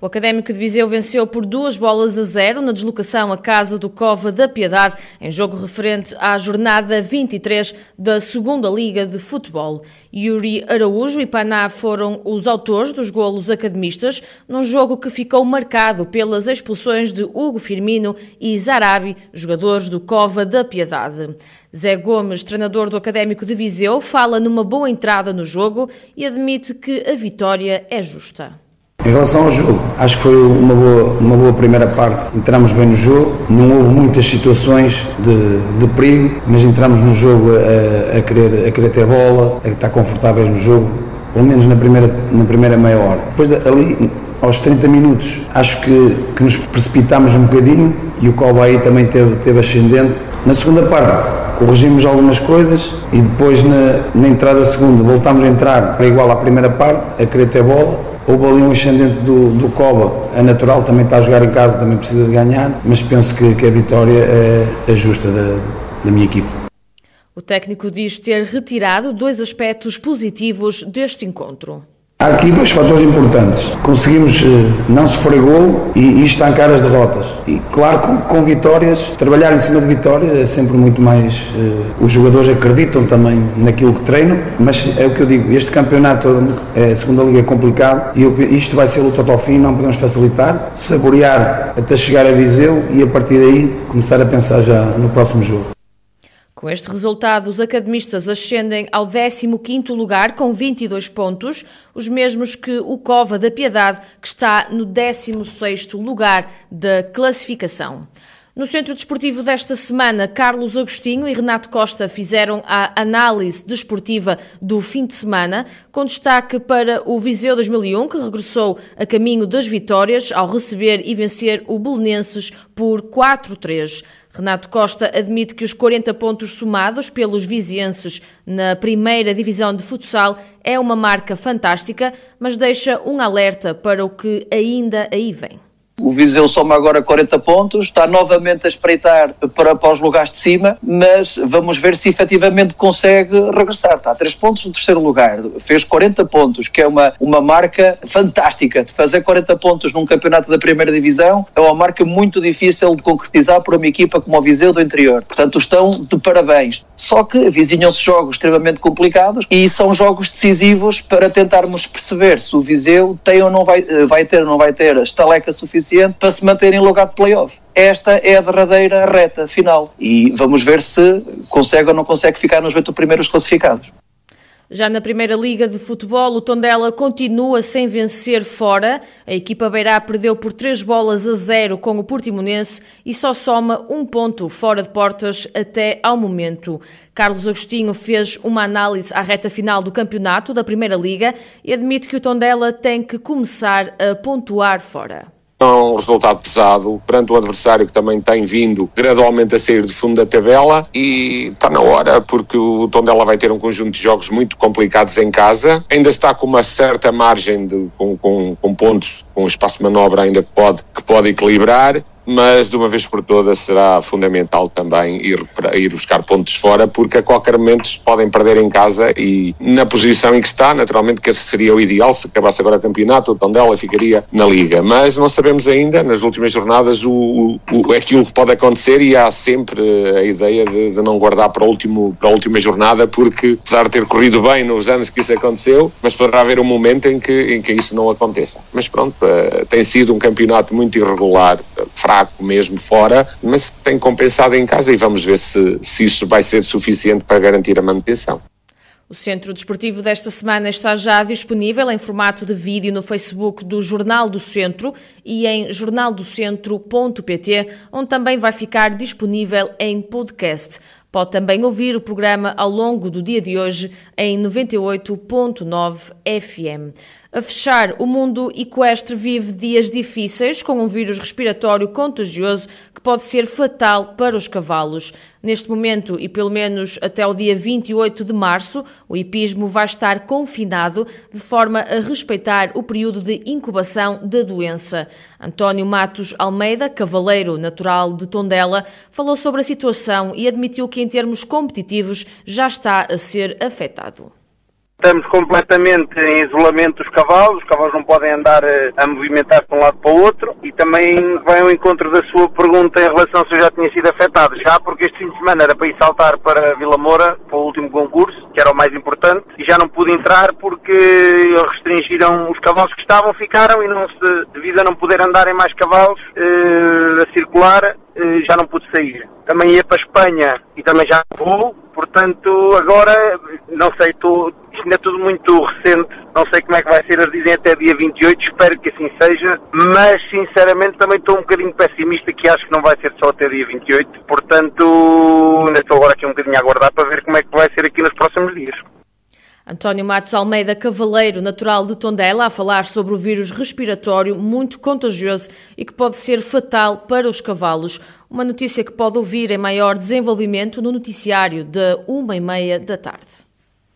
O Académico de Viseu venceu por duas bolas a zero na deslocação à casa do Cova da Piedade, em jogo referente à jornada 23 da Segunda Liga de Futebol. Yuri Araújo e Paná foram os autores dos golos academistas, num jogo que ficou marcado pelas expulsões de Hugo Firmino e Zarabi, jogadores do Cova da Piedade. Zé Gomes, treinador do Académico de Viseu, fala numa boa entrada no jogo e admite que a vitória é justa. Em relação ao jogo, acho que foi uma boa, uma boa primeira parte. Entramos bem no jogo, não houve muitas situações de, de perigo, mas entramos no jogo a, a, querer, a querer ter bola, a estar confortáveis no jogo, pelo menos na primeira, na primeira meia hora. Depois ali, aos 30 minutos, acho que, que nos precipitámos um bocadinho e o Coba aí também teve, teve ascendente. Na segunda parte, corrigimos algumas coisas e depois na, na entrada segunda voltámos a entrar para igual à primeira parte, a querer ter bola Houve ali um ascendente do, do Coba, é natural, também está a jogar em casa, também precisa de ganhar, mas penso que, que a vitória é, é justa da, da minha equipe. O técnico diz ter retirado dois aspectos positivos deste encontro. Há aqui dois fatores importantes. Conseguimos eh, não sofrer gol e, estancar as derrotas. E claro, com, com, vitórias, trabalhar em cima de vitórias é sempre muito mais. Uh, os jogadores acreditam também naquilo que treinam, mas é o que eu digo: este campeonato, é, a segunda liga é complicado e eu, isto vai ser luta até ao fim, não podemos facilitar, saborear até chegar a Viseu e a partir daí começar a pensar já no próximo jogo. Com este resultado, os academistas ascendem ao 15º lugar com 22 pontos, os mesmos que o Cova da Piedade, que está no 16º lugar da classificação. No Centro Desportivo desta semana, Carlos Agostinho e Renato Costa fizeram a análise desportiva do fim de semana, com destaque para o Viseu 2001, que regressou a caminho das vitórias ao receber e vencer o Belenenses por 4-3. Renato Costa admite que os 40 pontos somados pelos vizienses na primeira divisão de futsal é uma marca fantástica, mas deixa um alerta para o que ainda aí vem. O Viseu soma agora 40 pontos, está novamente a espreitar para, para os lugares de cima, mas vamos ver se efetivamente consegue regressar. Está a 3 pontos no terceiro lugar, fez 40 pontos, que é uma, uma marca fantástica. De fazer 40 pontos num campeonato da primeira divisão é uma marca muito difícil de concretizar para uma equipa como o Viseu do interior. Portanto, estão de parabéns. Só que vizinham-se jogos extremamente complicados e são jogos decisivos para tentarmos perceber se o Viseu tem ou não vai, vai ter ou não vai ter a estaleca suficiente suficiente para se manter em lugar de playoff. Esta é a derradeira reta final e vamos ver se consegue ou não consegue ficar nos oito primeiros classificados. Já na Primeira Liga de Futebol, o Tondela continua sem vencer fora. A equipa Beirá perdeu por três bolas a zero com o Portimonense e só soma um ponto fora de portas até ao momento. Carlos Agostinho fez uma análise à reta final do campeonato da Primeira Liga e admite que o Tondela tem que começar a pontuar fora. É um resultado pesado perante o adversário que também tem vindo gradualmente a sair de fundo da tabela e está na hora porque o Tondela vai ter um conjunto de jogos muito complicados em casa. Ainda está com uma certa margem de, com, com, com pontos, com espaço de manobra ainda que pode, que pode equilibrar mas de uma vez por todas será fundamental também ir, ir buscar pontos fora, porque a qualquer momento se podem perder em casa e na posição em que está, naturalmente que seria o ideal, se acabasse agora o campeonato, o Tondela ficaria na Liga, mas não sabemos ainda, nas últimas jornadas, o, o, aquilo que pode acontecer e há sempre a ideia de, de, não guardar para, o último, para a última jornada, porque apesar de ter corrido bem nos anos que isso aconteceu, mas poderá haver um momento em que, em que isso não aconteça. Mas pronto, uh, tem sido um campeonato muito irregular, fraco, mesmo fora, mas tem compensado em casa e vamos ver se, se isso vai ser suficiente para garantir a manutenção. O Centro Desportivo desta semana está já disponível em formato de vídeo no Facebook do Jornal do Centro e em jornaldocentro.pt, onde também vai ficar disponível em podcast. Pode também ouvir o programa ao longo do dia de hoje em 98.9 FM. A fechar, o mundo equestre vive dias difíceis com um vírus respiratório contagioso que pode ser fatal para os cavalos. Neste momento e pelo menos até o dia 28 de março, o hipismo vai estar confinado de forma a respeitar o período de incubação da doença. António Matos Almeida, cavaleiro natural de Tondela, falou sobre a situação e admitiu que em termos competitivos, já está a ser afetado. Estamos completamente em isolamento dos cavalos, os cavalos não podem andar eh, a movimentar de um lado para o outro e também vai ao encontro da sua pergunta em relação se eu já tinha sido afetado. Já porque este fim de semana era para ir saltar para Vila Moura, para o último concurso, que era o mais importante, e já não pude entrar porque restringiram os cavalos que estavam, ficaram e não se, devido a não poder andarem mais cavalos eh, a circular, eh, já não pude sair. Também ia para a Espanha e também já vou, portanto agora não sei, estou ainda é tudo muito recente, não sei como é que vai ser, eles dizem até dia 28, espero que assim seja, mas sinceramente também estou um bocadinho pessimista que acho que não vai ser só até dia 28, portanto ainda estou agora aqui um bocadinho a aguardar para ver como é que vai ser aqui nos próximos dias. António Matos Almeida Cavaleiro, natural de Tondela, a falar sobre o vírus respiratório muito contagioso e que pode ser fatal para os cavalos. Uma notícia que pode ouvir em maior desenvolvimento no noticiário da uma e meia da tarde.